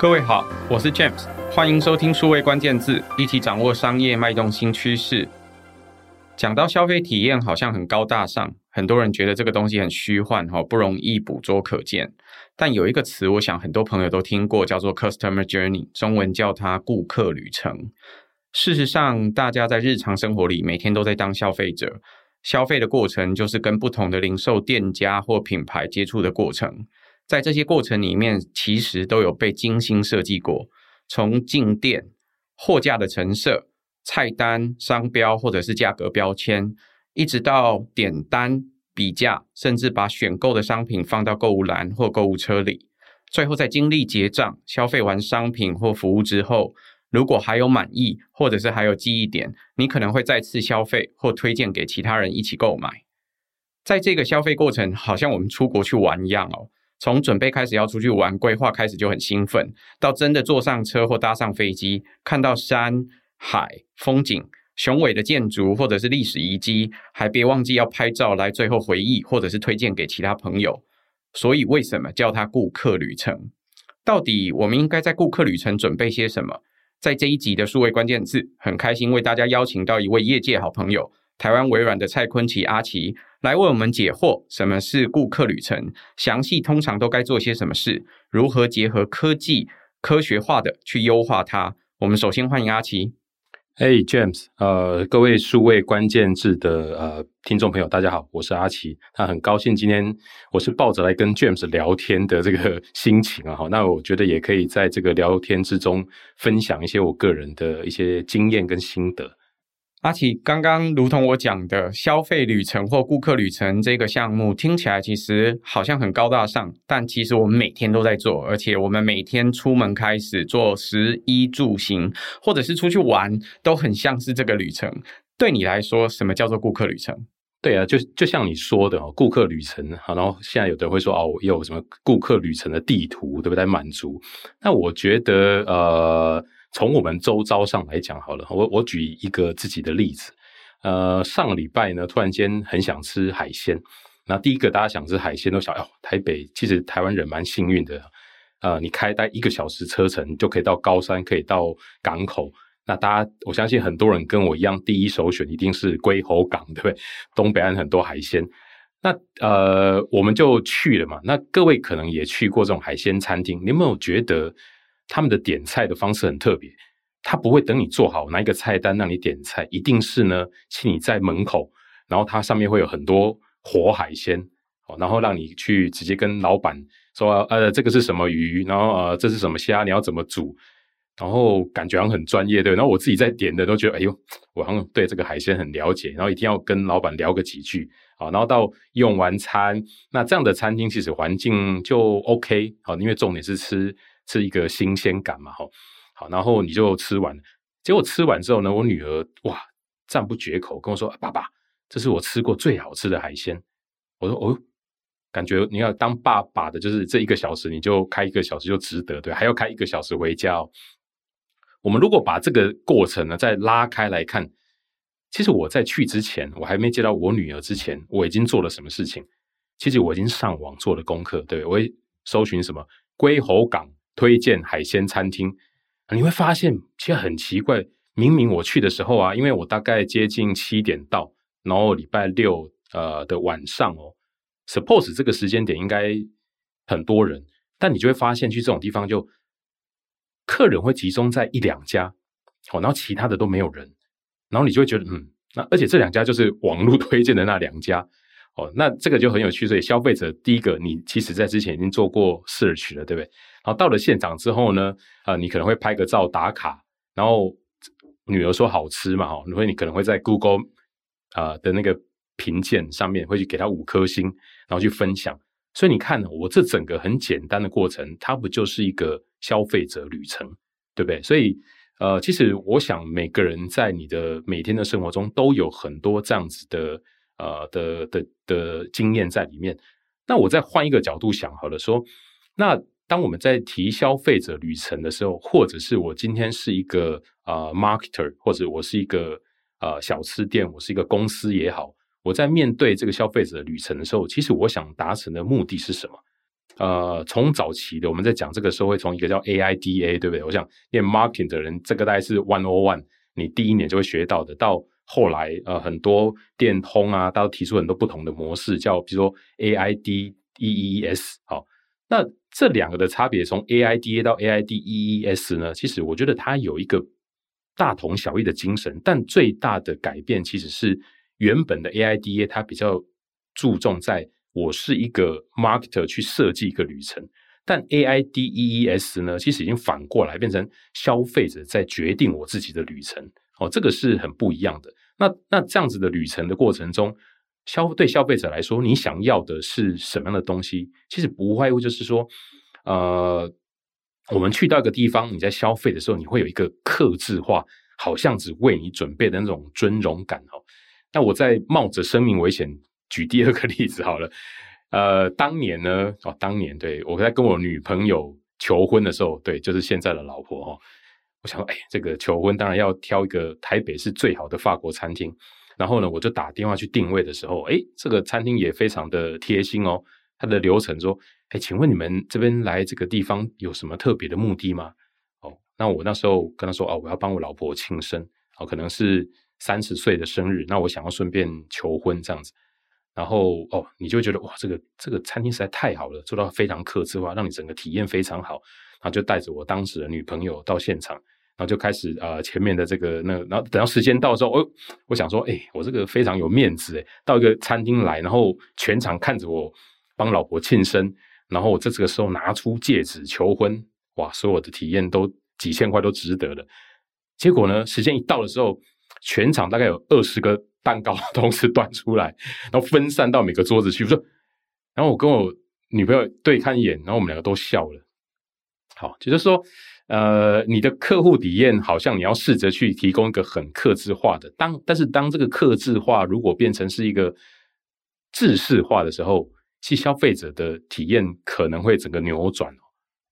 各位好，我是 James，欢迎收听数位关键字，一起掌握商业脉动新趋势。讲到消费体验，好像很高大上，很多人觉得这个东西很虚幻，哈，不容易捕捉可见。但有一个词，我想很多朋友都听过，叫做 Customer Journey，中文叫它顾客旅程。事实上，大家在日常生活里每天都在当消费者，消费的过程就是跟不同的零售店家或品牌接触的过程。在这些过程里面，其实都有被精心设计过，从进店、货架的陈设、菜单、商标或者是价格标签，一直到点单、比价，甚至把选购的商品放到购物篮或购物车里，最后在经历结账、消费完商品或服务之后，如果还有满意，或者是还有记忆点，你可能会再次消费或推荐给其他人一起购买。在这个消费过程，好像我们出国去玩一样哦。从准备开始要出去玩，规划开始就很兴奋，到真的坐上车或搭上飞机，看到山海风景、雄伟的建筑或者是历史遗迹，还别忘记要拍照来最后回忆，或者是推荐给其他朋友。所以为什么叫它顾客旅程？到底我们应该在顾客旅程准备些什么？在这一集的数位关键字，很开心为大家邀请到一位业界好朋友，台湾微软的蔡坤奇阿奇。来为我们解惑，什么是顾客旅程？详细通常都该做些什么事？如何结合科技、科学化的去优化它？我们首先欢迎阿奇。Hey James，呃，各位数位关键字的呃听众朋友，大家好，我是阿奇。那很高兴今天我是抱着来跟 James 聊天的这个心情啊，那我觉得也可以在这个聊天之中分享一些我个人的一些经验跟心得。阿奇，刚刚如同我讲的，消费旅程或顾客旅程这个项目听起来其实好像很高大上，但其实我们每天都在做，而且我们每天出门开始做食衣住行，或者是出去玩，都很像是这个旅程。对你来说，什么叫做顾客旅程？对啊，就就像你说的哦，顾客旅程。好，然后现在有的人会说哦，有什么顾客旅程的地图，对不对？满足。那我觉得呃。从我们周遭上来讲好了，我我举一个自己的例子，呃，上个礼拜呢，突然间很想吃海鲜，那第一个大家想吃海鲜都想，哦，台北其实台湾人蛮幸运的，呃，你开大概一个小时车程就可以到高山，可以到港口，那大家我相信很多人跟我一样，第一首选一定是龟吼港，对不对？东北岸很多海鲜，那呃，我们就去了嘛，那各位可能也去过这种海鲜餐厅，你有没有觉得？他们的点菜的方式很特别，他不会等你做好拿一个菜单让你点菜，一定是呢，请你在门口，然后它上面会有很多活海鲜，然后让你去直接跟老板说，呃，这个是什么鱼，然后呃，这是什么虾，你要怎么煮，然后感觉好像很专业，对。然后我自己在点的都觉得，哎呦，我好像对这个海鲜很了解，然后一定要跟老板聊个几句，好，然后到用完餐，那这样的餐厅其实环境就 OK，好，因为重点是吃。是一个新鲜感嘛，吼，好，然后你就吃完，结果吃完之后呢，我女儿哇赞不绝口，跟我说：“爸爸，这是我吃过最好吃的海鲜。”我说：“哦，感觉你要当爸爸的，就是这一个小时你就开一个小时就值得，对，还要开一个小时回家哦。”我们如果把这个过程呢再拉开来看，其实我在去之前，我还没接到我女儿之前，我已经做了什么事情？其实我已经上网做了功课，对，我会搜寻什么龟吼港。推荐海鲜餐厅，你会发现其实很奇怪。明明我去的时候啊，因为我大概接近七点到，然后礼拜六呃的晚上哦，suppose 这个时间点应该很多人，但你就会发现去这种地方就客人会集中在一两家，哦，然后其他的都没有人，然后你就会觉得嗯，那而且这两家就是网络推荐的那两家，哦，那这个就很有趣。所以消费者第一个，你其实在之前已经做过 search 了，对不对？然后到了现场之后呢，呃，你可能会拍个照打卡，然后女儿说好吃嘛，哈，所以你可能会在 Google 啊、的那个评鉴上面会去给他五颗星，然后去分享。所以你看，我这整个很简单的过程，它不就是一个消费者旅程，对不对？所以，呃，其实我想每个人在你的每天的生活中都有很多这样子的呃的的的，经验在里面。那我再换一个角度想好了，说那。当我们在提消费者旅程的时候，或者是我今天是一个呃 marketer，或者我是一个呃小吃店，我是一个公司也好，我在面对这个消费者旅程的时候，其实我想达成的目的是什么？呃，从早期的我们在讲这个时候，会从一个叫 AIDA，对不对？我想念 marketing 的人，这个大概是 one o one，你第一年就会学到的。到后来，呃，很多电通啊，都提出很多不同的模式，叫比如说 AIDEES。好，那这两个的差别，从 AIDA 到 AIDEES 呢，其实我觉得它有一个大同小异的精神，但最大的改变其实是原本的 AIDA 它比较注重在。我是一个 marketer 去设计一个旅程，但 AIDEES 呢，其实已经反过来变成消费者在决定我自己的旅程。哦，这个是很不一样的。那那这样子的旅程的过程中，消对消费者来说，你想要的是什么样的东西？其实不外乎就是说，呃，我们去到一个地方，你在消费的时候，你会有一个克制化，好像只为你准备的那种尊荣感。哦，那我在冒着生命危险。举第二个例子好了，呃，当年呢，哦，当年对我在跟我女朋友求婚的时候，对，就是现在的老婆、哦，我想说，哎，这个求婚当然要挑一个台北是最好的法国餐厅，然后呢，我就打电话去定位的时候，哎，这个餐厅也非常的贴心哦，它的流程说，哎，请问你们这边来这个地方有什么特别的目的吗？哦，那我那时候跟他说，哦，我要帮我老婆庆生，哦，可能是三十岁的生日，那我想要顺便求婚这样子。然后哦，你就觉得哇，这个这个餐厅实在太好了，做到非常客制化，让你整个体验非常好。然后就带着我当时的女朋友到现场，然后就开始呃前面的这个那，然后等到时间到之后，哦，我想说，哎，我这个非常有面子哎，到一个餐厅来，然后全场看着我帮老婆庆生，然后我这这个时候拿出戒指求婚，哇，所有的体验都几千块都值得了。结果呢，时间一到的时候，全场大概有二十个。蛋糕 同时端出来，然后分散到每个桌子去。我说，然后我跟我女朋友对看一眼，然后我们两个都笑了。好，就是说，呃，你的客户体验好像你要试着去提供一个很克制化的，当但是当这个克制化如果变成是一个制式化的时候，其消费者的体验可能会整个扭转。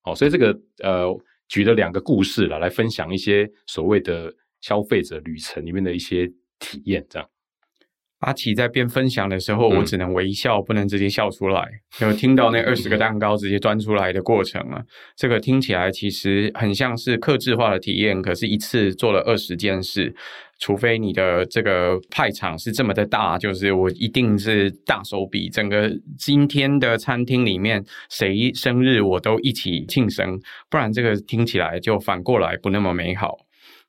哦，所以这个呃，举了两个故事了，来分享一些所谓的消费者旅程里面的一些体验，这样。阿奇在边分享的时候，我只能微笑，不能直接笑出来。有听到那二十个蛋糕直接端出来的过程啊，这个听起来其实很像是克制化的体验，可是一次做了二十件事，除非你的这个派场是这么的大，就是我一定是大手笔，整个今天的餐厅里面谁生日我都一起庆生，不然这个听起来就反过来不那么美好。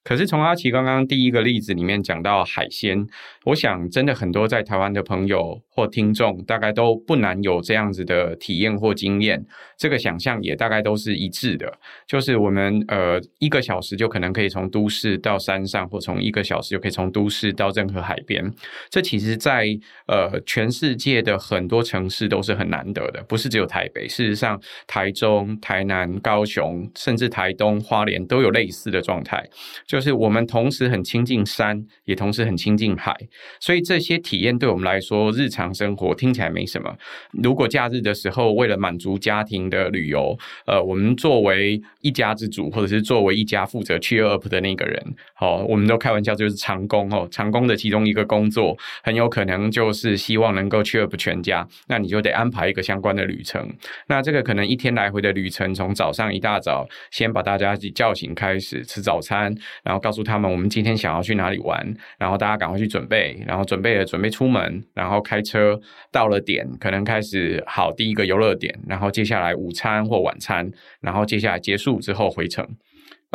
可是从阿奇刚刚第一个例子里面讲到海鲜，我想真的很多在台湾的朋友或听众，大概都不难有这样子的体验或经验。这个想象也大概都是一致的，就是我们呃一个小时就可能可以从都市到山上，或从一个小时就可以从都市到任何海边。这其实在呃全世界的很多城市都是很难得的，不是只有台北。事实上，台中、台南、高雄，甚至台东、花莲都有类似的状态。就就是我们同时很亲近山，也同时很亲近海，所以这些体验对我们来说，日常生活听起来没什么。如果假日的时候，为了满足家庭的旅游，呃，我们作为一家之主，或者是作为一家负责 cheer up 的那个人，好，我们都开玩笑就是长工哦，长工的其中一个工作，很有可能就是希望能够 cheer up 全家，那你就得安排一个相关的旅程。那这个可能一天来回的旅程，从早上一大早先把大家叫醒开始吃早餐。然后告诉他们，我们今天想要去哪里玩，然后大家赶快去准备，然后准备了准备出门，然后开车到了点，可能开始好第一个游乐点，然后接下来午餐或晚餐，然后接下来结束之后回程。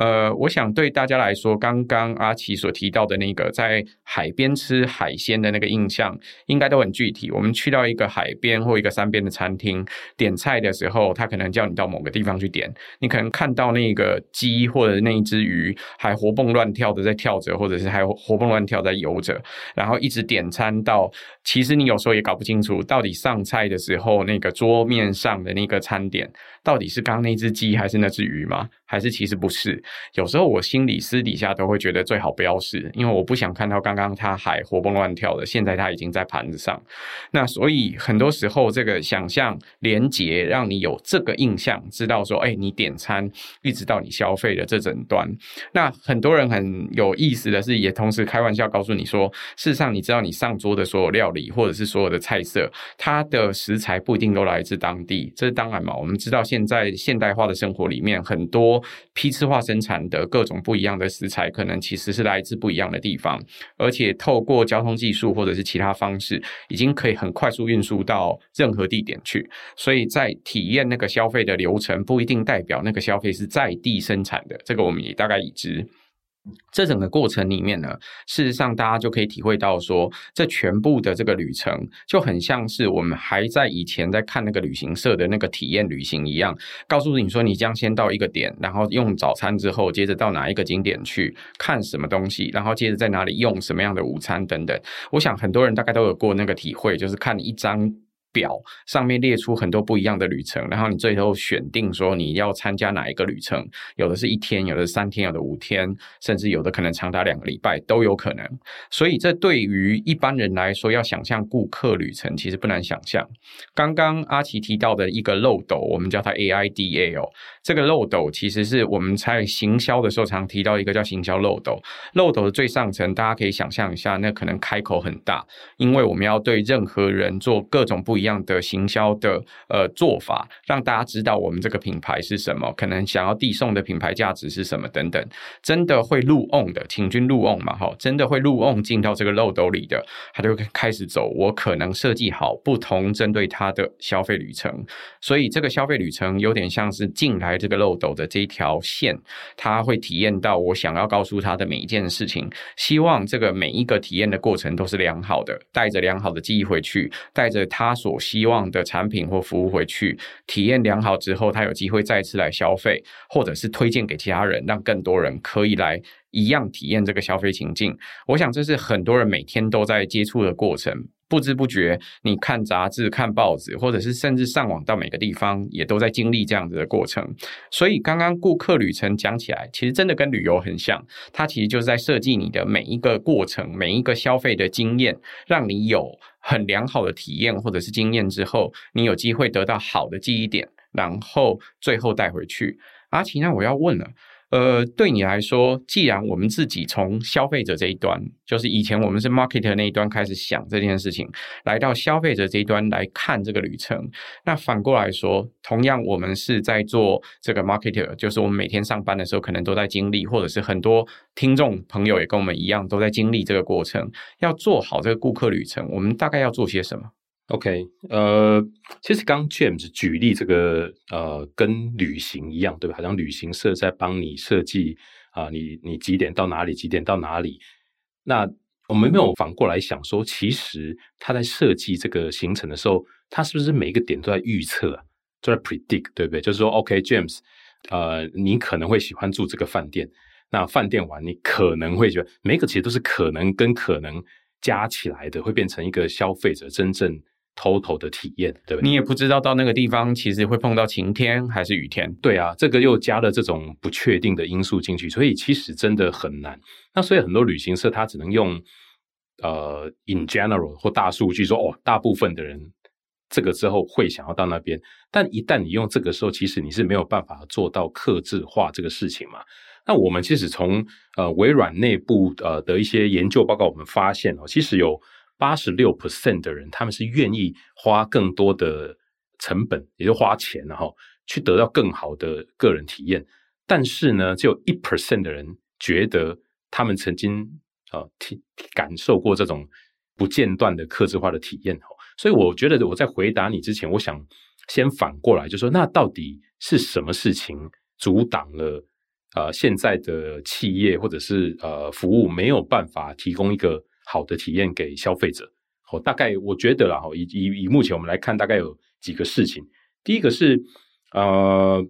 呃，我想对大家来说，刚刚阿奇所提到的那个在海边吃海鲜的那个印象，应该都很具体。我们去到一个海边或一个山边的餐厅点菜的时候，他可能叫你到某个地方去点，你可能看到那个鸡或者那一只鱼还活蹦乱跳的在跳着，或者是还活蹦乱跳在游着，然后一直点餐到，其实你有时候也搞不清楚，到底上菜的时候那个桌面上的那个餐点到底是刚刚那只鸡还是那只鱼吗？还是其实不是？有时候我心里私底下都会觉得最好不要试，因为我不想看到刚刚它还活蹦乱跳的，现在它已经在盘子上。那所以很多时候这个想象连结，让你有这个印象，知道说，哎，你点餐一直到你消费的这整段。那很多人很有意思的是，也同时开玩笑告诉你说，事实上你知道你上桌的所有料理或者是所有的菜色，它的食材不一定都来自当地，这是当然嘛。我们知道现在现代化的生活里面很多。批次化生产的各种不一样的食材，可能其实是来自不一样的地方，而且透过交通技术或者是其他方式，已经可以很快速运输到任何地点去。所以在体验那个消费的流程，不一定代表那个消费是在地生产的。这个我们也大概已知。这整个过程里面呢，事实上大家就可以体会到说，这全部的这个旅程就很像是我们还在以前在看那个旅行社的那个体验旅行一样，告诉你说你将先到一个点，然后用早餐之后，接着到哪一个景点去看什么东西，然后接着在哪里用什么样的午餐等等。我想很多人大概都有过那个体会，就是看一张。表上面列出很多不一样的旅程，然后你最后选定说你要参加哪一个旅程，有的是一天，有的三天，有的五天，甚至有的可能长达两个礼拜都有可能。所以这对于一般人来说，要想象顾客旅程其实不难想象。刚刚阿奇提到的一个漏斗，我们叫它 AIDA 哦，这个漏斗其实是我们在行销的时候常提到一个叫行销漏斗。漏斗的最上层，大家可以想象一下，那可能开口很大，因为我们要对任何人做各种不一样。的行销的呃做法，让大家知道我们这个品牌是什么，可能想要递送的品牌价值是什么等等，真的会入瓮的，请君入瓮嘛，哈，真的会入瓮进到这个漏斗里的，他就开始走。我可能设计好不同针对他的消费旅程，所以这个消费旅程有点像是进来这个漏斗的这一条线，他会体验到我想要告诉他的每一件事情，希望这个每一个体验的过程都是良好的，带着良好的记忆回去，带着他所。希望的产品或服务回去体验良好之后，他有机会再次来消费，或者是推荐给其他人，让更多人可以来一样体验这个消费情境。我想这是很多人每天都在接触的过程，不知不觉你看杂志、看报纸，或者是甚至上网到每个地方，也都在经历这样子的过程。所以刚刚顾客旅程讲起来，其实真的跟旅游很像，它其实就是在设计你的每一个过程、每一个消费的经验，让你有。很良好的体验或者是经验之后，你有机会得到好的记忆点，然后最后带回去。阿奇，那我要问了。呃，对你来说，既然我们自己从消费者这一端，就是以前我们是 marketer 那一端开始想这件事情，来到消费者这一端来看这个旅程，那反过来说，同样我们是在做这个 marketer，就是我们每天上班的时候可能都在经历，或者是很多听众朋友也跟我们一样都在经历这个过程，要做好这个顾客旅程，我们大概要做些什么？？OK，呃，其实刚 James 举例这个，呃，跟旅行一样，对吧？好像旅行社在帮你设计啊，你你几点到哪里，几点到哪里？那我们没有反过来想说，其实他在设计这个行程的时候，他是不是每一个点都在预测，都在 predict，对不对？就是说，OK，James，呃，你可能会喜欢住这个饭店，那饭店完你可能会觉得，每个其实都是可能跟可能加起来的，会变成一个消费者真正。Total 的体验，对不对？你也不知道到那个地方其实会碰到晴天还是雨天。对啊，这个又加了这种不确定的因素进去，所以其实真的很难。那所以很多旅行社他只能用呃 in general 或大数据说哦，大部分的人这个之后会想要到那边，但一旦你用这个时候，其实你是没有办法做到克制化这个事情嘛。那我们其实从呃微软内部呃的一些研究报告，我们发现哦，其实有。八十六 percent 的人，他们是愿意花更多的成本，也就花钱，然后去得到更好的个人体验。但是呢，只有一 percent 的人觉得他们曾经啊体感受过这种不间断的客制化的体验。所以我觉得我在回答你之前，我想先反过来，就说那到底是什么事情阻挡了呃现在的企业或者是呃服务没有办法提供一个好的体验给消费者，好，大概我觉得啦，以以以目前我们来看，大概有几个事情。第一个是，呃，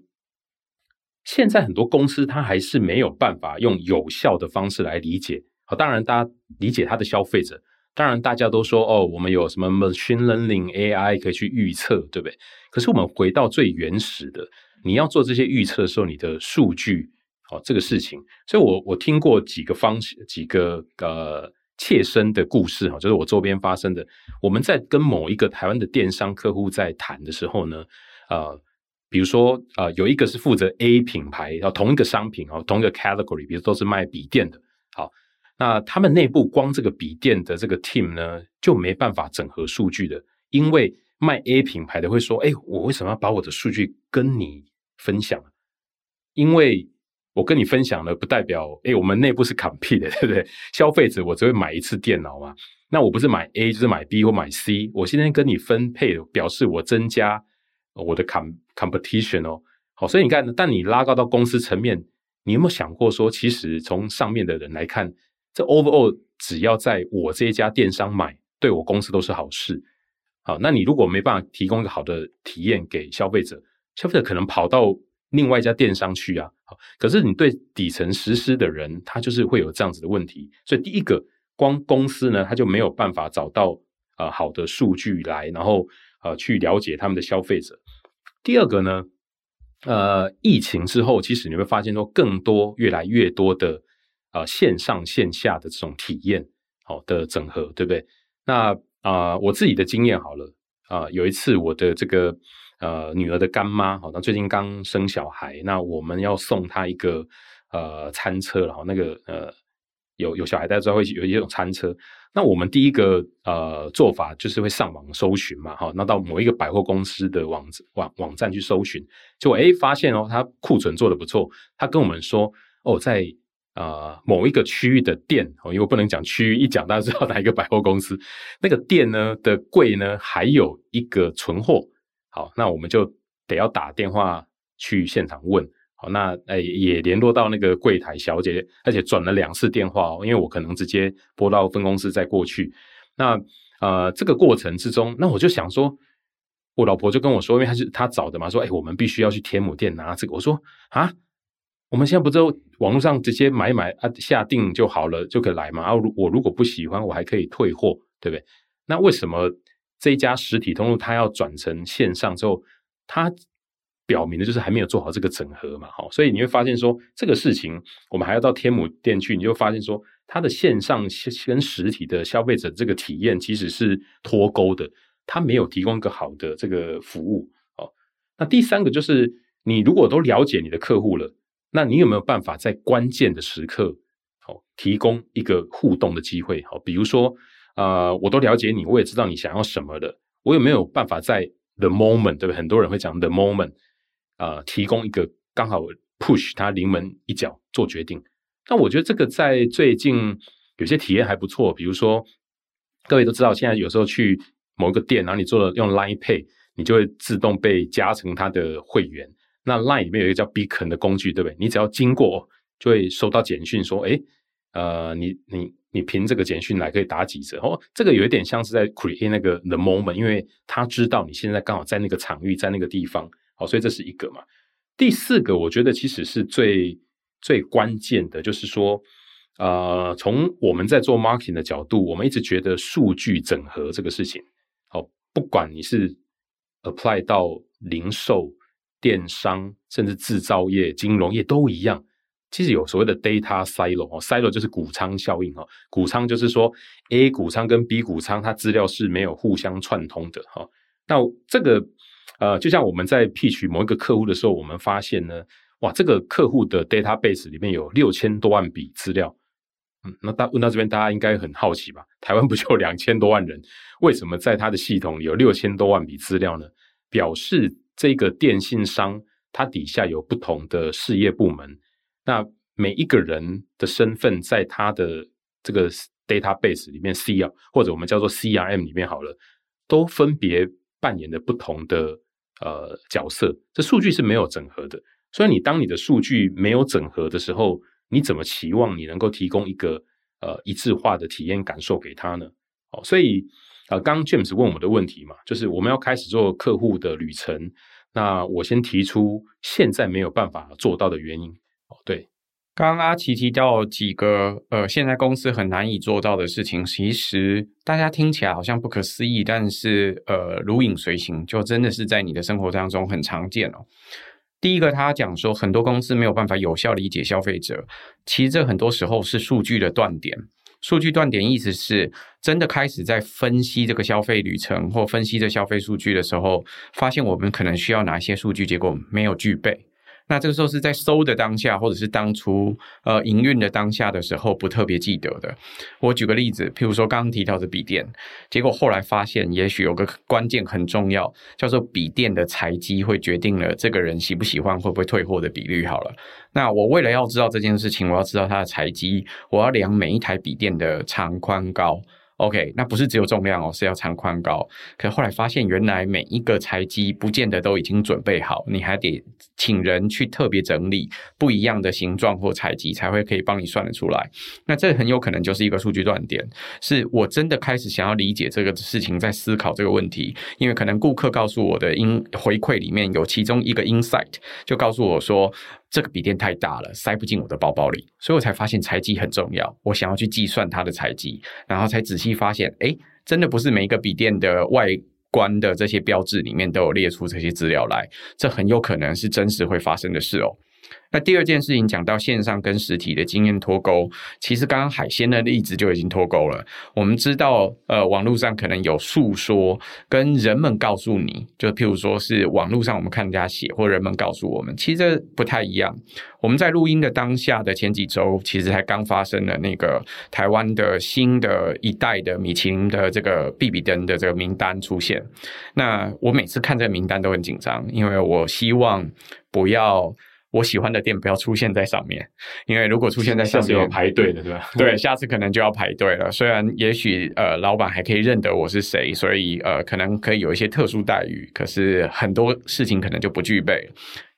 现在很多公司它还是没有办法用有效的方式来理解。好，当然大家理解它的消费者，当然大家都说哦，我们有什么 machine learning AI 可以去预测，对不对？可是我们回到最原始的，你要做这些预测的时候，你的数据哦，这个事情，所以我我听过几个方几个呃切身的故事哈，就是我周边发生的。我们在跟某一个台湾的电商客户在谈的时候呢，呃，比如说呃，有一个是负责 A 品牌，然后同一个商品哦，同一个 category，比如都是卖笔电的，好，那他们内部光这个笔电的这个 team 呢，就没办法整合数据的，因为卖 A 品牌的会说，哎，我为什么要把我的数据跟你分享，因为我跟你分享了，不代表哎，我们内部是 compete 的，对不对？消费者我只会买一次电脑嘛，那我不是买 A 就是买 B 或买 C，我现在跟你分配，表示我增加我的 com competition 哦。好，所以你看，但你拉高到公司层面，你有没有想过说，其实从上面的人来看，这 overall 只要在我这一家电商买，对我公司都是好事。好，那你如果没办法提供一个好的体验给消费者。消费者可能跑到另外一家电商去啊，可是你对底层实施的人，他就是会有这样子的问题。所以第一个，光公司呢，他就没有办法找到呃好的数据来，然后呃去了解他们的消费者。第二个呢，呃，疫情之后，其实你会发现说，更多越来越多的呃线上线下的这种体验，好的整合，对不对？那啊、我自己的经验好了啊、有一次我的这个。呃，女儿的干妈，好，那最近刚生小孩，那我们要送她一个呃餐车，然后那个呃有有小孩，大家知道会有一种餐车。那我们第一个呃做法就是会上网搜寻嘛，哈，那到某一个百货公司的网网网站去搜寻，结果诶发现哦，他库存做得不错，他跟我们说哦，在呃某一个区域的店哦，因为不能讲区域，一讲大家知道哪一个百货公司，那个店呢的柜呢还有一个存货。好，那我们就得要打电话去现场问。好，那诶也联络到那个柜台小姐，而且转了两次电话哦，因为我可能直接拨到分公司再过去。那呃，这个过程之中，那我就想说，我老婆就跟我说，因为她是她找的嘛，说诶我们必须要去天母店拿这个。我说啊，我们现在不就网络上直接买买啊，下定就好了，就可以来嘛。啊，我如果不喜欢，我还可以退货，对不对？那为什么？这一家实体通路，它要转成线上之后，它表明的就是还没有做好这个整合嘛，好，所以你会发现说这个事情，我们还要到天母店去，你就发现说它的线上跟实体的消费者这个体验其实是脱钩的，它没有提供一个好的这个服务，哦，那第三个就是你如果都了解你的客户了，那你有没有办法在关键的时刻，好，提供一个互动的机会，好，比如说。呃，我都了解你，我也知道你想要什么的。我有没有办法在 the moment，对不对？很多人会讲 the moment，呃，提供一个刚好 push 他临门一脚做决定。那我觉得这个在最近有些体验还不错。比如说，各位都知道，现在有时候去某一个店，然后你做了用 Line Pay，你就会自动被加成他的会员。那 Line 里面有一个叫 Beacon 的工具，对不对？你只要经过，就会收到简讯说，诶，呃，你你。你凭这个简讯来可以打几折哦，这个有一点像是在 create 那个 the moment，因为他知道你现在刚好在那个场域，在那个地方，好，所以这是一个嘛。第四个，我觉得其实是最最关键的，就是说，呃，从我们在做 marketing 的角度，我们一直觉得数据整合这个事情，好，不管你是 apply 到零售、电商，甚至制造业、金融业都一样。其实有所谓的 data silo 哦，silo 就是谷仓效应哈，谷仓就是说 A 谷仓跟 B 谷仓它资料是没有互相串通的哈。那这个呃，就像我们在 pitch 某一个客户的时候，我们发现呢，哇，这个客户的 database 里面有六千多万笔资料。嗯，那大问到这边，大家应该很好奇吧？台湾不就两千多万人，为什么在他的系统有六千多万笔资料呢？表示这个电信商它底下有不同的事业部门。那每一个人的身份，在他的这个 database 里面，C R 或者我们叫做 C R M 里面好了，都分别扮演着不同的呃角色。这数据是没有整合的，所以你当你的数据没有整合的时候，你怎么期望你能够提供一个呃一致化的体验感受给他呢？哦，所以呃，刚刚 James 问我的问题嘛，就是我们要开始做客户的旅程，那我先提出现在没有办法做到的原因。对，刚刚阿奇提到几个呃，现在公司很难以做到的事情，其实大家听起来好像不可思议，但是呃，如影随形，就真的是在你的生活当中很常见哦。第一个，他讲说很多公司没有办法有效理解消费者，其实这很多时候是数据的断点。数据断点意思是真的开始在分析这个消费旅程或分析这消费数据的时候，发现我们可能需要哪些数据，结果没有具备。那这个时候是在搜的当下，或者是当初呃营运的当下的时候，不特别记得的。我举个例子，譬如说刚刚提到的笔电，结果后来发现，也许有个关键很重要，叫做笔电的材积会决定了这个人喜不喜欢，会不会退货的比率。好了，那我为了要知道这件事情，我要知道它的材积，我要量每一台笔电的长宽高。OK，那不是只有重量哦，是要长宽高。可后来发现，原来每一个材积不见得都已经准备好，你还得请人去特别整理不一样的形状或材积，才会可以帮你算得出来。那这很有可能就是一个数据断点，是我真的开始想要理解这个事情，在思考这个问题，因为可能顾客告诉我的因回馈里面有其中一个 insight，就告诉我说。这个笔电太大了，塞不进我的包包里，所以我才发现材积很重要。我想要去计算它的材积，然后才仔细发现，哎，真的不是每一个笔电的外观的这些标志里面都有列出这些资料来，这很有可能是真实会发生的事哦。那第二件事情讲到线上跟实体的经验脱钩，其实刚刚海鲜的例子就已经脱钩了。我们知道，呃，网络上可能有诉说，跟人们告诉你，就譬如说是网络上我们看人家写，或人们告诉我们，其实不太一样。我们在录音的当下的前几周，其实才刚发生了那个台湾的新的一代的米其林的这个必比登的这个名单出现。那我每次看这个名单都很紧张，因为我希望不要。我喜欢的店不要出现在上面，因为如果出现在上面，是有排队的，对吧？对，下次可能就要排队了。虽然也许呃，老板还可以认得我是谁，所以呃，可能可以有一些特殊待遇，可是很多事情可能就不具备。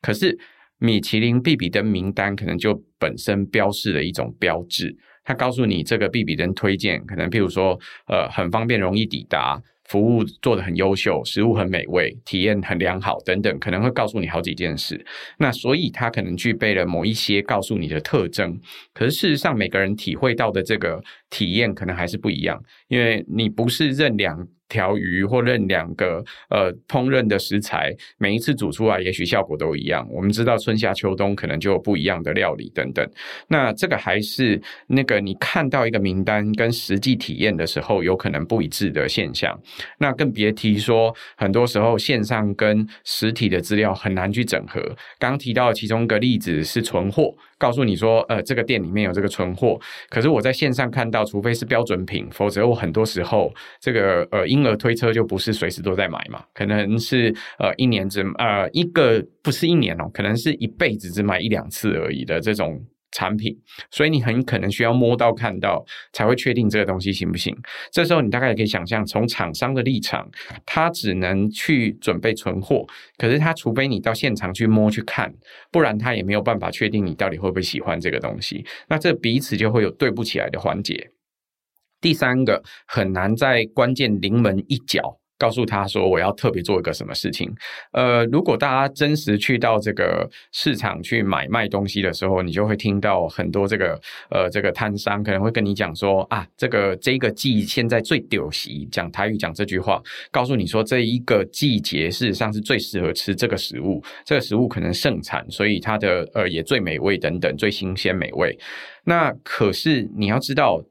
可是米其林必比登名单可能就本身标示了一种标志，它告诉你这个必比登推荐，可能譬如说呃，很方便，容易抵达。服务做得很优秀，食物很美味，体验很良好，等等，可能会告诉你好几件事。那所以他可能具备了某一些告诉你的特征。可是事实上，每个人体会到的这个体验可能还是不一样，因为你不是认两条鱼或认两个呃烹饪的食材，每一次煮出来也许效果都一样。我们知道春夏秋冬可能就有不一样的料理等等。那这个还是那个你看到一个名单跟实际体验的时候有可能不一致的现象。那更别提说很多时候线上跟实体的资料很难去整合。刚提到其中一个例子是存货，告诉你说呃这个店里面有这个存货，可是我在线上看到，除非是标准品，否则我很多时候这个呃婴儿推车就不是随时都在买嘛，可能是呃一年只呃一个不是一年哦，可能是一辈子只买一两次而已的这种产品，所以你很可能需要摸到看到才会确定这个东西行不行。这时候你大概也可以想象，从厂商的立场，他只能去准备存货，可是他除非你到现场去摸去看，不然他也没有办法确定你到底会不会喜欢这个东西。那这彼此就会有对不起来的环节。第三个很难在关键临门一脚告诉他说，我要特别做一个什么事情。呃，如果大家真实去到这个市场去买卖东西的时候，你就会听到很多这个呃这个摊商可能会跟你讲说啊，这个这个季现在最丢席，讲台语讲这句话，告诉你说这一个季节事实上是最适合吃这个食物，这个食物可能盛产，所以它的呃也最美味等等，最新鲜美味。那可是你要知道。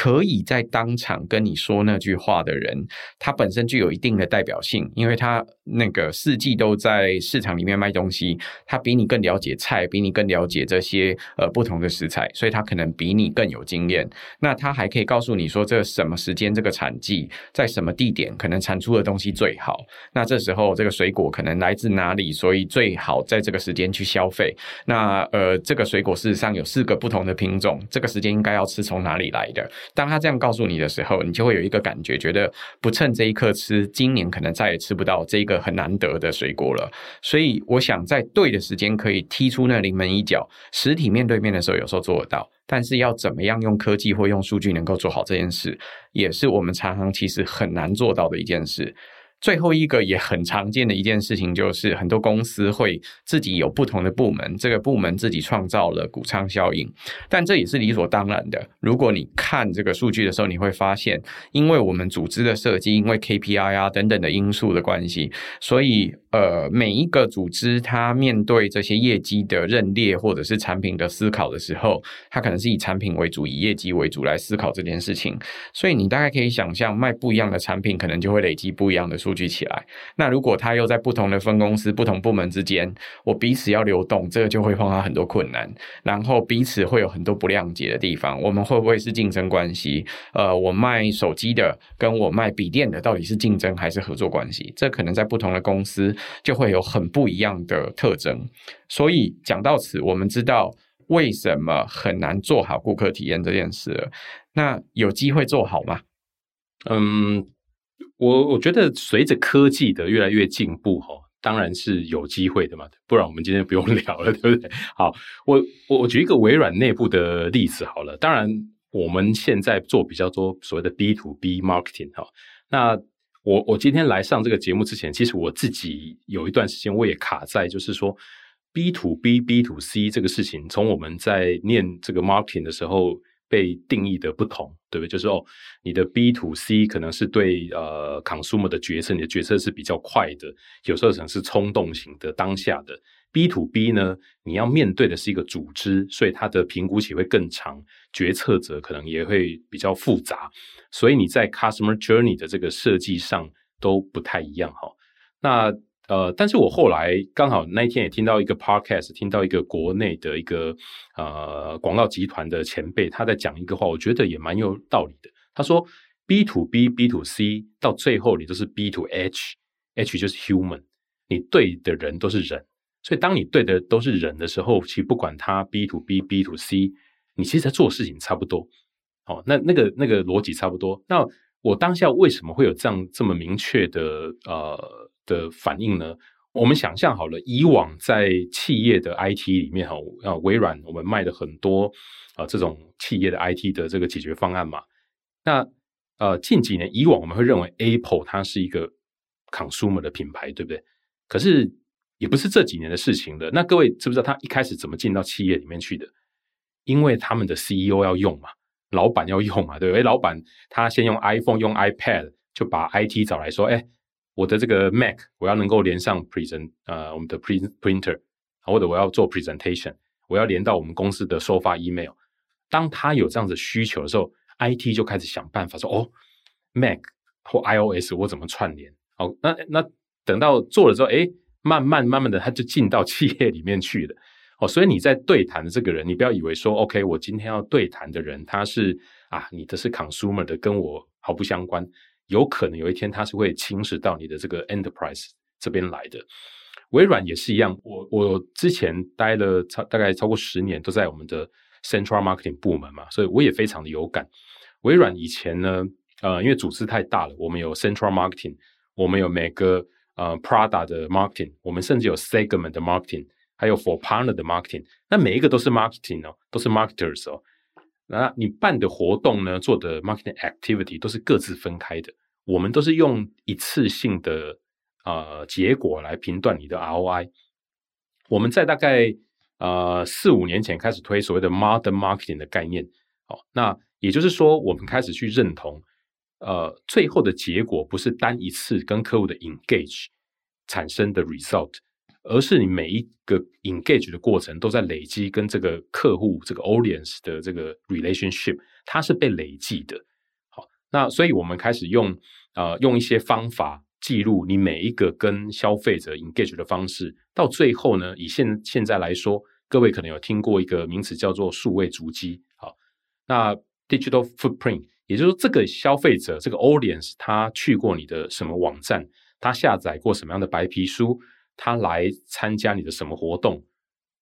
可以在当场跟你说那句话的人，他本身具有一定的代表性，因为他那个四季都在市场里面卖东西，他比你更了解菜，比你更了解这些呃不同的食材，所以他可能比你更有经验。那他还可以告诉你说，这什么时间、这个产季，在什么地点可能产出的东西最好。那这时候这个水果可能来自哪里，所以最好在这个时间去消费。那呃，这个水果事实上有四个不同的品种，这个时间应该要吃从哪里来的。当他这样告诉你的时候，你就会有一个感觉，觉得不趁这一刻吃，今年可能再也吃不到这个很难得的水果了。所以，我想在对的时间可以踢出那临门一脚。实体面对面的时候，有时候做得到，但是要怎么样用科技或用数据能够做好这件事，也是我们茶行其实很难做到的一件事。最后一个也很常见的一件事情，就是很多公司会自己有不同的部门，这个部门自己创造了股仓效应，但这也是理所当然的。如果你看这个数据的时候，你会发现，因为我们组织的设计，因为 KPI 啊等等的因素的关系，所以呃，每一个组织它面对这些业绩的认列或者是产品的思考的时候，它可能是以产品为主，以业绩为主来思考这件事情。所以你大概可以想象，卖不一样的产品，可能就会累积不一样的数据起来。那如果它又在不同的分公司、不同部门之间，我彼此要流动，这个就会碰到很多困难，然后彼此会有很多不谅解的地方。我们会不会是竞争关系？呃，我卖手机的跟我卖笔电的，到底是竞争还是合作关系？这可能在不同的公司。就会有很不一样的特征，所以讲到此，我们知道为什么很难做好顾客体验这件事。那有机会做好吗？嗯，我我觉得随着科技的越来越进步，哈，当然是有机会的嘛，不然我们今天不用聊了，对不对？好，我我举一个微软内部的例子好了。当然，我们现在做比较多所谓的 B to B marketing，哈，那。我我今天来上这个节目之前，其实我自己有一段时间我也卡在，就是说 B to B、B to C 这个事情，从我们在念这个 marketing 的时候被定义的不同，对不对？就是哦，你的 B to C 可能是对呃 consumer 的决策，你的决策是比较快的，有时候可能是冲动型的、当下的。B to B 呢，你要面对的是一个组织，所以它的评估期会更长，决策者可能也会比较复杂，所以你在 customer journey 的这个设计上都不太一样哈。那呃，但是我后来刚好那一天也听到一个 podcast，听到一个国内的一个呃广告集团的前辈他在讲一个话，我觉得也蛮有道理的。他说 B to B、B to C 到最后你都是 B to H，H 就是 human，你对的人都是人。所以，当你对的都是人的时候，其实不管他 B to B、B to C，你其实在做事情差不多。哦，那那个那个逻辑差不多。那我当下为什么会有这样这么明确的呃的反应呢？我们想象好了，以往在企业的 IT 里面哈，啊，微软我们卖的很多啊、呃、这种企业的 IT 的这个解决方案嘛。那呃近几年以往我们会认为 Apple 它是一个 consumer 的品牌，对不对？可是也不是这几年的事情了。那各位知不知道他一开始怎么进到企业里面去的？因为他们的 CEO 要用嘛，老板要用嘛，对不对？老板他先用 iPhone、用 iPad，就把 IT 找来说：“哎，我的这个 Mac 我要能够连上 present 呃我们的 print printer，或者我要做 presentation，我要连到我们公司的收发 email。当他有这样子需求的时候，IT 就开始想办法说：哦，Mac 或 iOS 我怎么串联？哦，那那等到做了之后，哎。慢慢慢慢的，他就进到企业里面去了。哦，所以你在对谈的这个人，你不要以为说，OK，我今天要对谈的人，他是啊，你的是 consumer 的，跟我毫不相关。有可能有一天他是会侵蚀到你的这个 enterprise 这边来的。微软也是一样，我我之前待了超大概超过十年，都在我们的 central marketing 部门嘛，所以我也非常的有感。微软以前呢，呃，因为组织太大了，我们有 central marketing，我们有每个。呃，Prada 的 marketing，我们甚至有 segment 的 marketing，还有 for partner 的 marketing，那每一个都是 marketing 哦，都是 marketers 哦。那你办的活动呢，做的 marketing activity 都是各自分开的，我们都是用一次性的呃结果来评断你的 ROI。我们在大概呃四五年前开始推所谓的 modern marketing 的概念，哦，那也就是说，我们开始去认同。呃，最后的结果不是单一次跟客户的 engage 产生的 result，而是你每一个 engage 的过程都在累积跟这个客户这个 audience 的这个 relationship，它是被累积的。好，那所以我们开始用呃用一些方法记录你每一个跟消费者 engage 的方式，到最后呢，以现现在来说，各位可能有听过一个名词叫做数位足迹。好，那 digital footprint。也就是说，这个消费者这个 audience，他去过你的什么网站？他下载过什么样的白皮书？他来参加你的什么活动？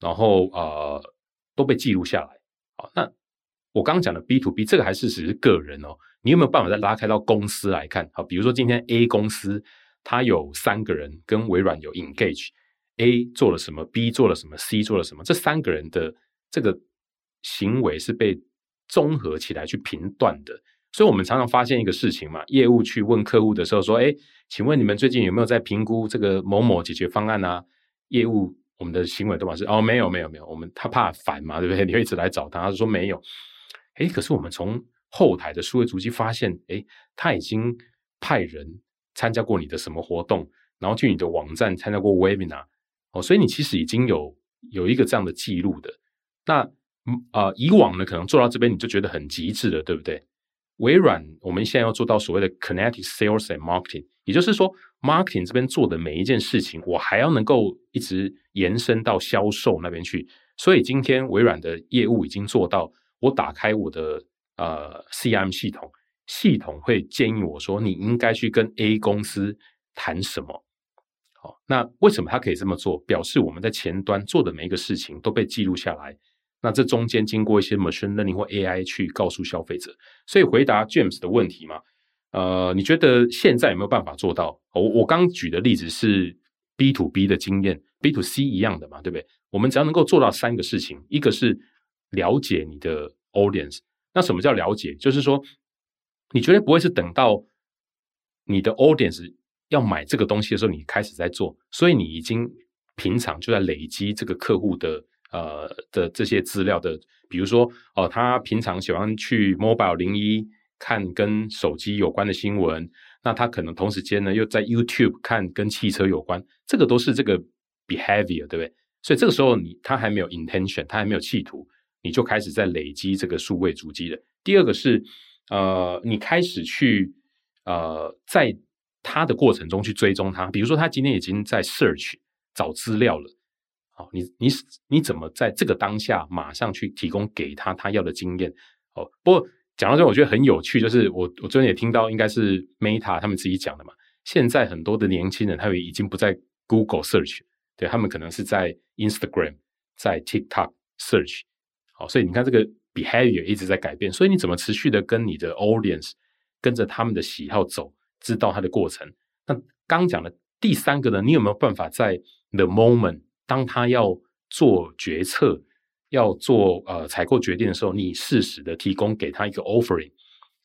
然后呃，都被记录下来。好，那我刚刚讲的 B to B，这个还是只是个人哦。你有没有办法再拉开到公司来看？好，比如说今天 A 公司，他有三个人跟微软有 engage，A 做了什么，B 做了什么，C 做了什么？这三个人的这个行为是被综合起来去评断的。所以，我们常常发现一个事情嘛，业务去问客户的时候说：“哎，请问你们最近有没有在评估这个某某解决方案啊？”业务我们的行为都表示：“哦，没有，没有，没有。”我们他怕烦嘛，对不对？你会一直来找他，他说没有。哎，可是我们从后台的数位足迹发现，哎，他已经派人参加过你的什么活动，然后去你的网站参加过 webinar 哦，所以你其实已经有有一个这样的记录的。那啊、呃，以往呢，可能做到这边你就觉得很极致了，对不对？微软我们现在要做到所谓的 Kinetic Sales and Marketing，也就是说，marketing 这边做的每一件事情，我还要能够一直延伸到销售那边去。所以今天微软的业务已经做到，我打开我的呃 CM 系统，系统会建议我说，你应该去跟 A 公司谈什么。好，那为什么他可以这么做？表示我们在前端做的每一个事情都被记录下来。那这中间经过一些 machine learning 或 AI 去告诉消费者。所以回答 James 的问题嘛，呃，你觉得现在有没有办法做到？我我刚举的例子是 B to B 的经验，B to C 一样的嘛，对不对？我们只要能够做到三个事情，一个是了解你的 audience。那什么叫了解？就是说，你绝对不会是等到你的 audience 要买这个东西的时候，你开始在做。所以你已经平常就在累积这个客户的呃的这些资料的，比如说哦、他平常喜欢去 Mobile 01看跟手机有关的新闻，那他可能同时间呢又在 YouTube 看跟汽车有关，这个都是这个 behavior，对不对？所以这个时候你他还没有 intention，他还没有企图，你就开始在累积这个数位足迹了。第二个是呃，你开始去呃，在他的过程中去追踪他，比如说他今天已经在 search 找资料了，哦，你你你怎么在这个当下马上去提供给他他要的经验？哦，不过讲到这，我觉得很有趣，就是我我昨天也听到，应该是 Meta 他们自己讲的嘛，现在很多的年轻人他们已经不在 Google search。对，他们可能是在 Instagram、在 TikTok search，好，所以你看这个 behavior 一直在改变，所以你怎么持续的跟你的 audience 跟着他们的喜好走，知道它的过程？那刚讲的第三个呢，你有没有办法在 the moment 当他要做决策、要做呃采购决定的时候，你适时的提供给他一个 offering，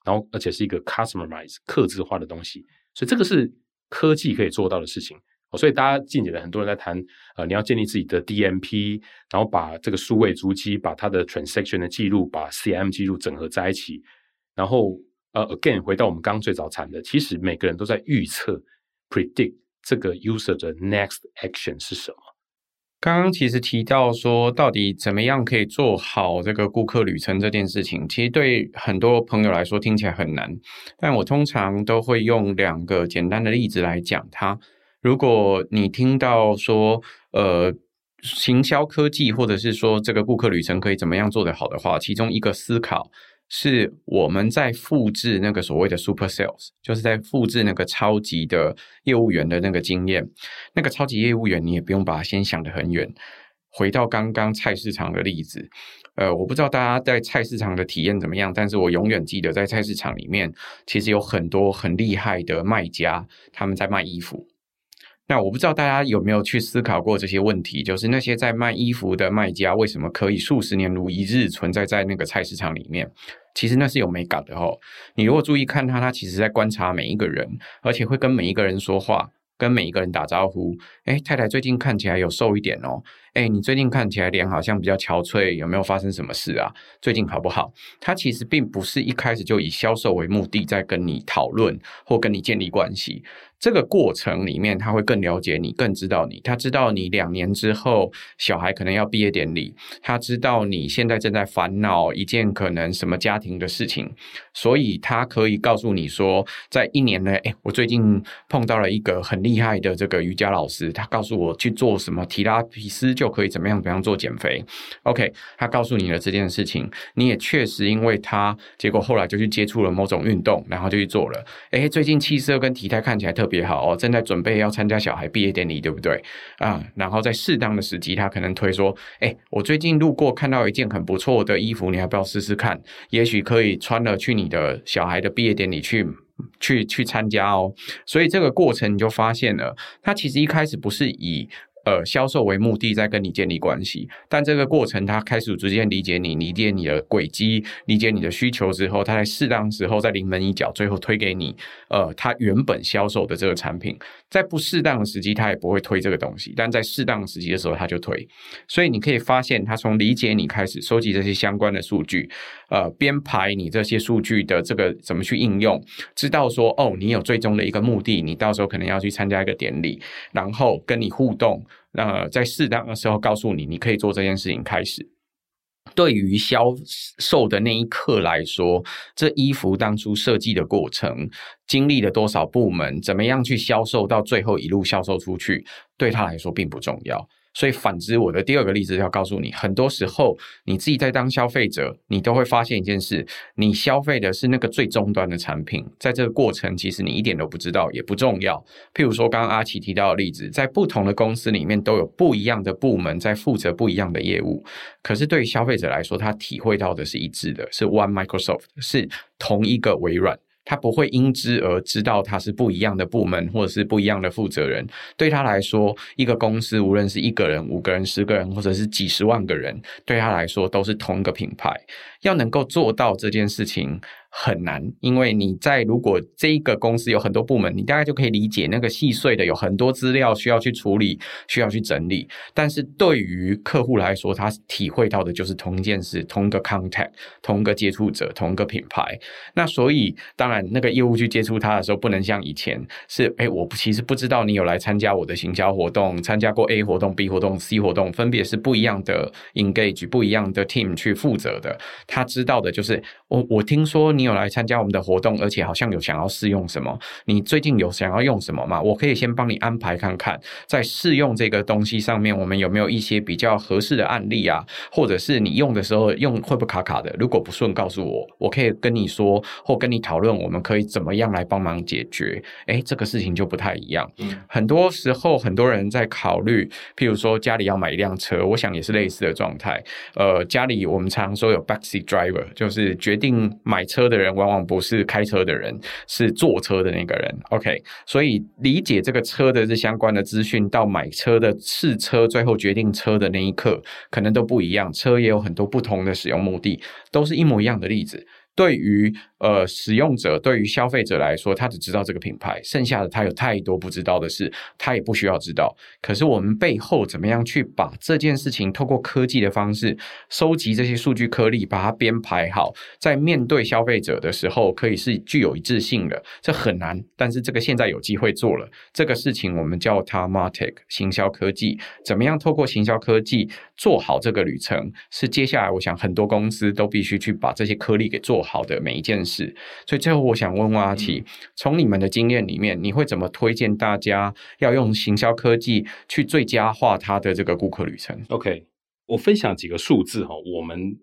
然后而且是一个 customize 客制化的东西，所以这个是科技可以做到的事情。所以大家近几年很多人在谈，呃，你要建立自己的 DMP，然后把这个数位足迹，把它的 transaction 的记录，把 CM 记录整合在一起，然后呃，again 回到我们刚刚最早谈的，其实每个人都在预测 predict 这个 user 的 next action 是什么。刚刚其实提到说，到底怎么样可以做好这个顾客旅程这件事情，其实对很多朋友来说听起来很难，但我通常都会用两个简单的例子来讲它。如果你听到说，呃，行销科技或者是说这个顾客旅程可以怎么样做得好的话，其中一个思考是我们在复制那个所谓的 super sales，就是在复制那个超级的业务员的那个经验。那个超级业务员你也不用把它先想得很远，回到刚刚菜市场的例子，呃，我不知道大家在菜市场的体验怎么样，但是我永远记得在菜市场里面，其实有很多很厉害的卖家，他们在卖衣服。那我不知道大家有没有去思考过这些问题，就是那些在卖衣服的卖家为什么可以数十年如一日存在在那个菜市场里面？其实那是有美感的哦。你如果注意看他，他其实在观察每一个人，而且会跟每一个人说话，跟每一个人打招呼。哎，太太最近看起来有瘦一点哦。哎，你最近看起来脸好像比较憔悴，有没有发生什么事啊？最近好不好？他其实并不是一开始就以销售为目的在跟你讨论或跟你建立关系。这个过程里面，他会更了解你，更知道你。他知道你两年之后小孩可能要毕业典礼，他知道你现在正在烦恼一件可能什么家庭的事情，所以他可以告诉你说，在一年内，诶，我最近碰到了一个很厉害的这个瑜伽老师，他告诉我去做什么提拉皮斯就可以怎么样怎么样做减肥。OK，他告诉你了这件事情，你也确实因为他，结果后来就去接触了某种运动，然后就去做了。诶，最近气色跟体态看起来特别。也好哦，正在准备要参加小孩毕业典礼，对不对啊？然后在适当的时机，他可能推说：“哎，我最近路过看到一件很不错的衣服，你要不要试试看？也许可以穿了去你的小孩的毕业典礼去去去参加哦。”所以这个过程你就发现了，他其实一开始不是以呃，销售为目的在跟你建立关系，但这个过程他开始逐渐理解你，理解你的轨迹，理解你的需求之后，他在适当时候在临门一脚，最后推给你，呃，他原本销售的这个产品，在不适当的时机他也不会推这个东西，但在适当的时机的时候他就推，所以你可以发现他从理解你开始收集这些相关的数据，呃，编排你这些数据的这个怎么去应用，知道说哦，你有最终的一个目的，你到时候可能要去参加一个典礼，然后跟你互动。那在适当的时候告诉你，你可以做这件事情。开始，对于销售的那一刻来说，这衣服当初设计的过程，经历了多少部门，怎么样去销售到最后一路销售出去，对他来说并不重要。所以，反之，我的第二个例子要告诉你，很多时候你自己在当消费者，你都会发现一件事：你消费的是那个最终端的产品，在这个过程，其实你一点都不知道，也不重要。譬如说，刚刚阿奇提到的例子，在不同的公司里面都有不一样的部门在负责不一样的业务，可是对于消费者来说，他体会到的是一致的，是 One Microsoft，是同一个微软。他不会因之而知道他是不一样的部门或者是不一样的负责人。对他来说，一个公司无论是一个人、五个人、十个人，或者是几十万个人，对他来说都是同一个品牌。要能够做到这件事情。很难，因为你在如果这一个公司有很多部门，你大概就可以理解那个细碎的有很多资料需要去处理，需要去整理。但是对于客户来说，他体会到的就是同一件事，同一个 contact，同一个接触者，同一个品牌。那所以当然，那个业务去接触他的时候，不能像以前是，哎，我其实不知道你有来参加我的行销活动，参加过 A 活动、B 活动、C 活动，分别是不一样的 engage，不一样的 team 去负责的。他知道的就是，我我听说你。你有来参加我们的活动，而且好像有想要试用什么？你最近有想要用什么吗？我可以先帮你安排看看，在试用这个东西上面，我们有没有一些比较合适的案例啊？或者是你用的时候用会不会卡卡的？如果不顺，告诉我，我可以跟你说或跟你讨论，我们可以怎么样来帮忙解决？诶，这个事情就不太一样。嗯，很多时候很多人在考虑，譬如说家里要买一辆车，我想也是类似的状态。呃，家里我们常说有 backseat driver，就是决定买车的。的人往往不是开车的人，是坐车的那个人。OK，所以理解这个车的这相关的资讯，到买车的试车，最后决定车的那一刻，可能都不一样。车也有很多不同的使用目的，都是一模一样的例子。对于呃使用者，对于消费者来说，他只知道这个品牌，剩下的他有太多不知道的事，他也不需要知道。可是我们背后怎么样去把这件事情透过科技的方式收集这些数据颗粒，把它编排好，在面对消费者的时候，可以是具有一致性的。这很难，但是这个现在有机会做了。这个事情我们叫它 MarTech 行销科技。怎么样透过行销科技做好这个旅程，是接下来我想很多公司都必须去把这些颗粒给做好的每一件事，所以最后我想问问阿奇，从你们的经验里面，你会怎么推荐大家要用行销科技去最佳化他的这个顾客旅程？OK，我分享几个数字哈，我们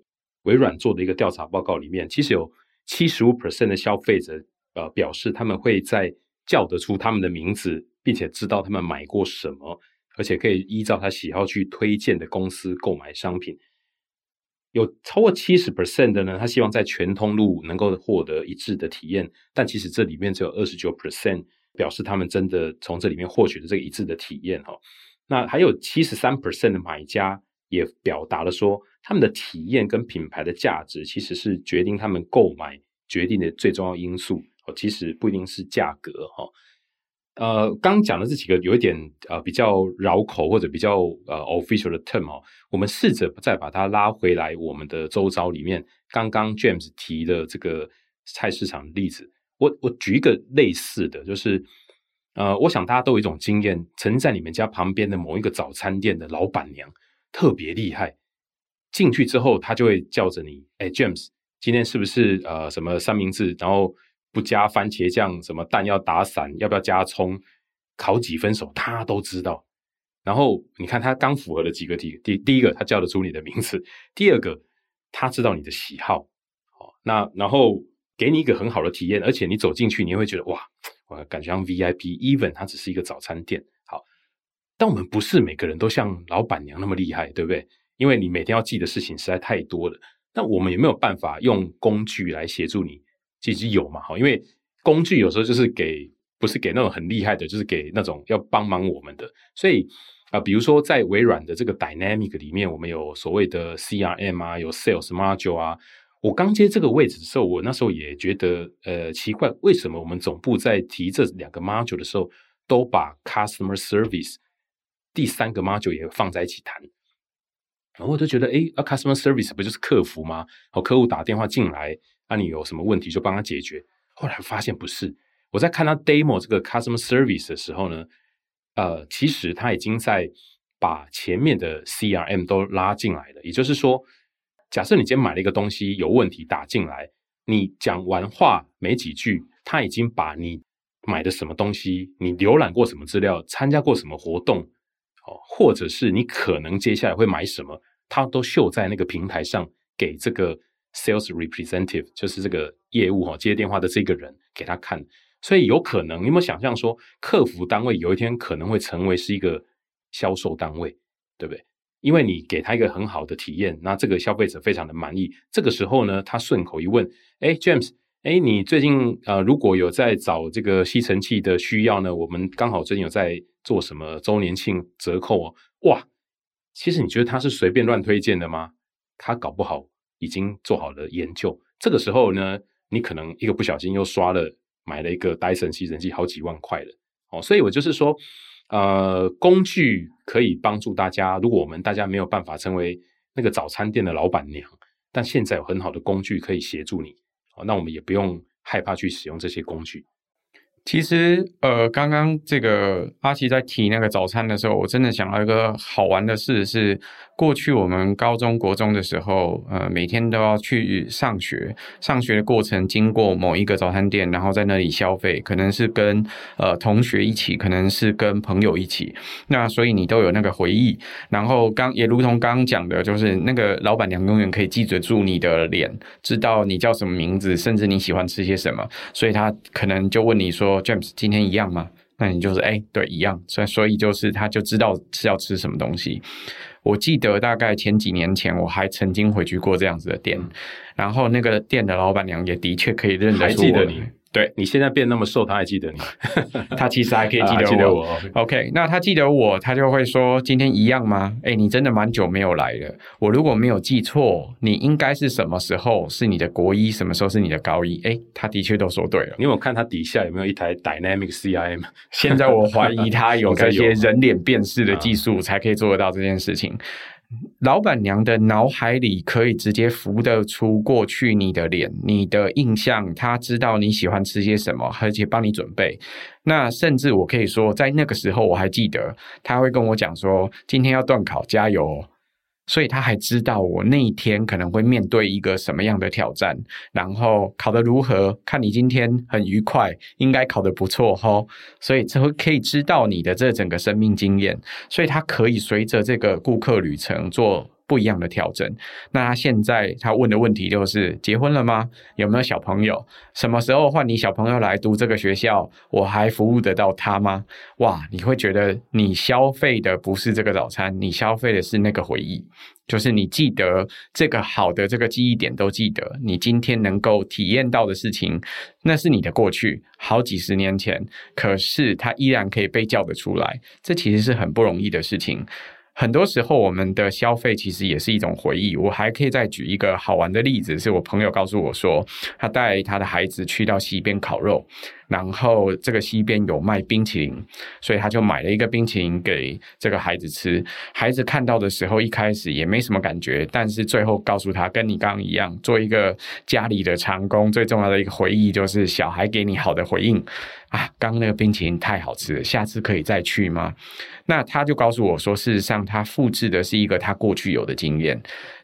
微软做的一个调查报告里面，其实有七十五 percent 的消费者呃表示他们会在叫得出他们的名字，并且知道他们买过什么，而且可以依照他喜好去推荐的公司购买商品。有超过七十 percent 的呢，他希望在全通路能够获得一致的体验，但其实这里面只有二十九 percent 表示他们真的从这里面获取了这个一致的体验哈。那还有七十三 percent 的买家也表达了说，他们的体验跟品牌的价值其实是决定他们购买决定的最重要因素哦，其实不一定是价格哈。呃，刚讲的这几个有一点呃比较绕口或者比较呃 official 的 term 哦，我们试着再把它拉回来我们的周遭里面。刚刚 James 提的这个菜市场的例子，我我举一个类似的就是，呃，我想大家都有一种经验，曾在你们家旁边的某一个早餐店的老板娘特别厉害，进去之后她就会叫着你，哎，James，今天是不是呃什么三明治，然后。不加番茄酱，什么蛋要打散，要不要加葱，烤几分熟，他都知道。然后你看他刚符合了几个题，第第一个他叫得出你的名字，第二个他知道你的喜好，哦，那然后给你一个很好的体验，而且你走进去你会觉得哇，我感觉像 VIP，even 它只是一个早餐店，好，但我们不是每个人都像老板娘那么厉害，对不对？因为你每天要记的事情实在太多了。那我们有没有办法用工具来协助你？其实有嘛，哈，因为工具有时候就是给，不是给那种很厉害的，就是给那种要帮忙我们的。所以啊、比如说在微软的这个 Dynamic 里面，我们有所谓的 CRM 啊，有 Sales Module 啊。我刚接这个位置的时候，我那时候也觉得呃奇怪，为什么我们总部在提这两个 Module 的时候，都把 Customer Service 第三个 Module 也放在一起谈？然后我就觉得，哎，啊，Customer Service 不就是客服吗？哦，客户打电话进来，那、你有什么问题就帮他解决。后来发现不是，我在看他 Demo 这个 Customer Service 的时候呢。呃，其实他已经在把前面的 CRM 都拉进来了。也就是说，假设你今天买了一个东西有问题打进来，你讲完话没几句，他已经把你买的什么东西、你浏览过什么资料、参加过什么活动，哦，或者是你可能接下来会买什么，他都秀在那个平台上给这个 Sales Representative，就是这个业务哈接电话的这个人给他看。所以有可能，你有没有想象说，客服单位有一天可能会成为是一个销售单位，对不对？因为你给他一个很好的体验，那这个消费者非常的满意。这个时候呢，他顺口一问：“哎，James，哎，你最近呃如果有在找这个吸尘器的需要呢？我们刚好最近有在做什么周年庆折扣哦。”哇，其实你觉得他是随便乱推荐的吗？他搞不好已经做好了研究。这个时候呢，你可能一个不小心又刷了。买了一个戴森吸尘器，好几万块了哦，所以我就是说，呃，工具可以帮助大家。如果我们大家没有办法成为那个早餐店的老板娘，但现在有很好的工具可以协助你，哦，那我们也不用害怕去使用这些工具。其实，呃，刚刚这个阿奇在提那个早餐的时候，我真的想到一个好玩的事是，过去我们高中国中的时候，呃，每天都要去上学，上学的过程经过某一个早餐店，然后在那里消费，可能是跟呃同学一起，可能是跟朋友一起，那所以你都有那个回忆。然后刚也如同刚刚讲的，就是那个老板娘永远可以记得住你的脸，知道你叫什么名字，甚至你喜欢吃些什么，所以他可能就问你说。James 今天一样吗？那你就是哎，对，一样。所以所以就是他就知道是要吃什么东西。我记得大概前几年前，我还曾经回去过这样子的店，然后那个店的老板娘也的确可以认得出我。记得你。对，你现在变那么瘦，他还记得你？他其实还可以记得我。记得我 OK，那他记得我，他就会说今天一样吗？哎，你真的蛮久没有来了。我如果没有记错，你应该是什么时候是你的国一，什么时候是你的高一？哎，他的确都说对了。你有看他底下有没有一台 Dynamic CIM？现在我怀疑他有这些人脸辨识的技术，才可以做得到这件事情。老板娘的脑海里可以直接浮得出过去你的脸、你的印象，她知道你喜欢吃些什么，而且帮你准备。那甚至我可以说，在那个时候我还记得，他会跟我讲说：“今天要断考，加油。”所以他还知道我那一天可能会面对一个什么样的挑战，然后考得如何？看你今天很愉快，应该考得不错吼。所以这会可以知道你的这整个生命经验，所以他可以随着这个顾客旅程做。不一样的调整。那他现在他问的问题就是：结婚了吗？有没有小朋友？什么时候换你小朋友来读这个学校？我还服务得到他吗？哇！你会觉得你消费的不是这个早餐，你消费的是那个回忆，就是你记得这个好的这个记忆点都记得。你今天能够体验到的事情，那是你的过去，好几十年前，可是它依然可以被叫得出来。这其实是很不容易的事情。很多时候，我们的消费其实也是一种回忆。我还可以再举一个好玩的例子，是我朋友告诉我说，他带他的孩子去到溪边烤肉。然后这个溪边有卖冰淇淋，所以他就买了一个冰淇淋给这个孩子吃。孩子看到的时候，一开始也没什么感觉，但是最后告诉他，跟你刚刚一样，做一个家里的长工，最重要的一个回忆就是小孩给你好的回应啊。刚刚那个冰淇淋太好吃了，下次可以再去吗？那他就告诉我说，事实上他复制的是一个他过去有的经验。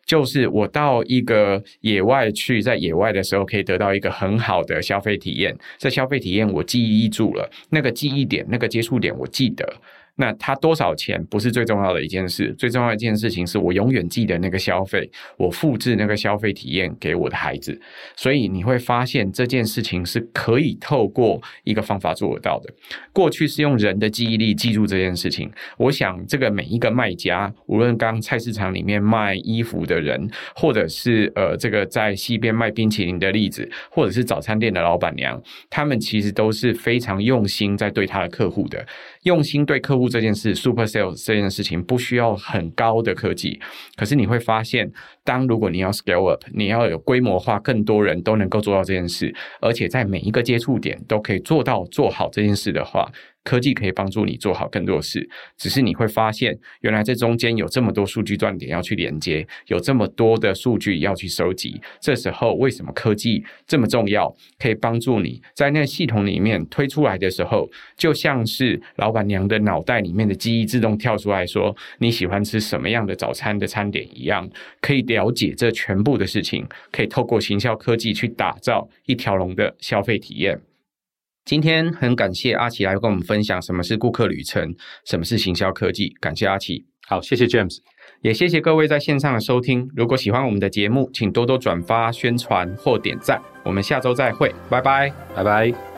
就是我到一个野外去，在野外的时候可以得到一个很好的消费体验，这消费体验我记忆住了，那个记忆点，那个接触点我记得。那它多少钱不是最重要的一件事，最重要的一件事情是我永远记得那个消费，我复制那个消费体验给我的孩子。所以你会发现这件事情是可以透过一个方法做得到的。过去是用人的记忆力记住这件事情，我想这个每一个卖家，无论刚菜市场里面卖衣服的人，或者是呃这个在西边卖冰淇淋的例子，或者是早餐店的老板娘，他们其实都是非常用心在对他的客户的。用心对客户这件事，Super Sales 这件事情不需要很高的科技，可是你会发现，当如果你要 Scale Up，你要有规模化，更多人都能够做到这件事，而且在每一个接触点都可以做到做好这件事的话。科技可以帮助你做好更多事，只是你会发现，原来这中间有这么多数据断点要去连接，有这么多的数据要去收集。这时候，为什么科技这么重要？可以帮助你在那系统里面推出来的时候，就像是老板娘的脑袋里面的记忆自动跳出来说你喜欢吃什么样的早餐的餐点一样，可以了解这全部的事情，可以透过行销科技去打造一条龙的消费体验。今天很感谢阿奇来跟我们分享什么是顾客旅程，什么是行销科技。感谢阿奇，好，谢谢 James，也谢谢各位在线上的收听。如果喜欢我们的节目，请多多转发、宣传或点赞。我们下周再会，拜拜，拜拜。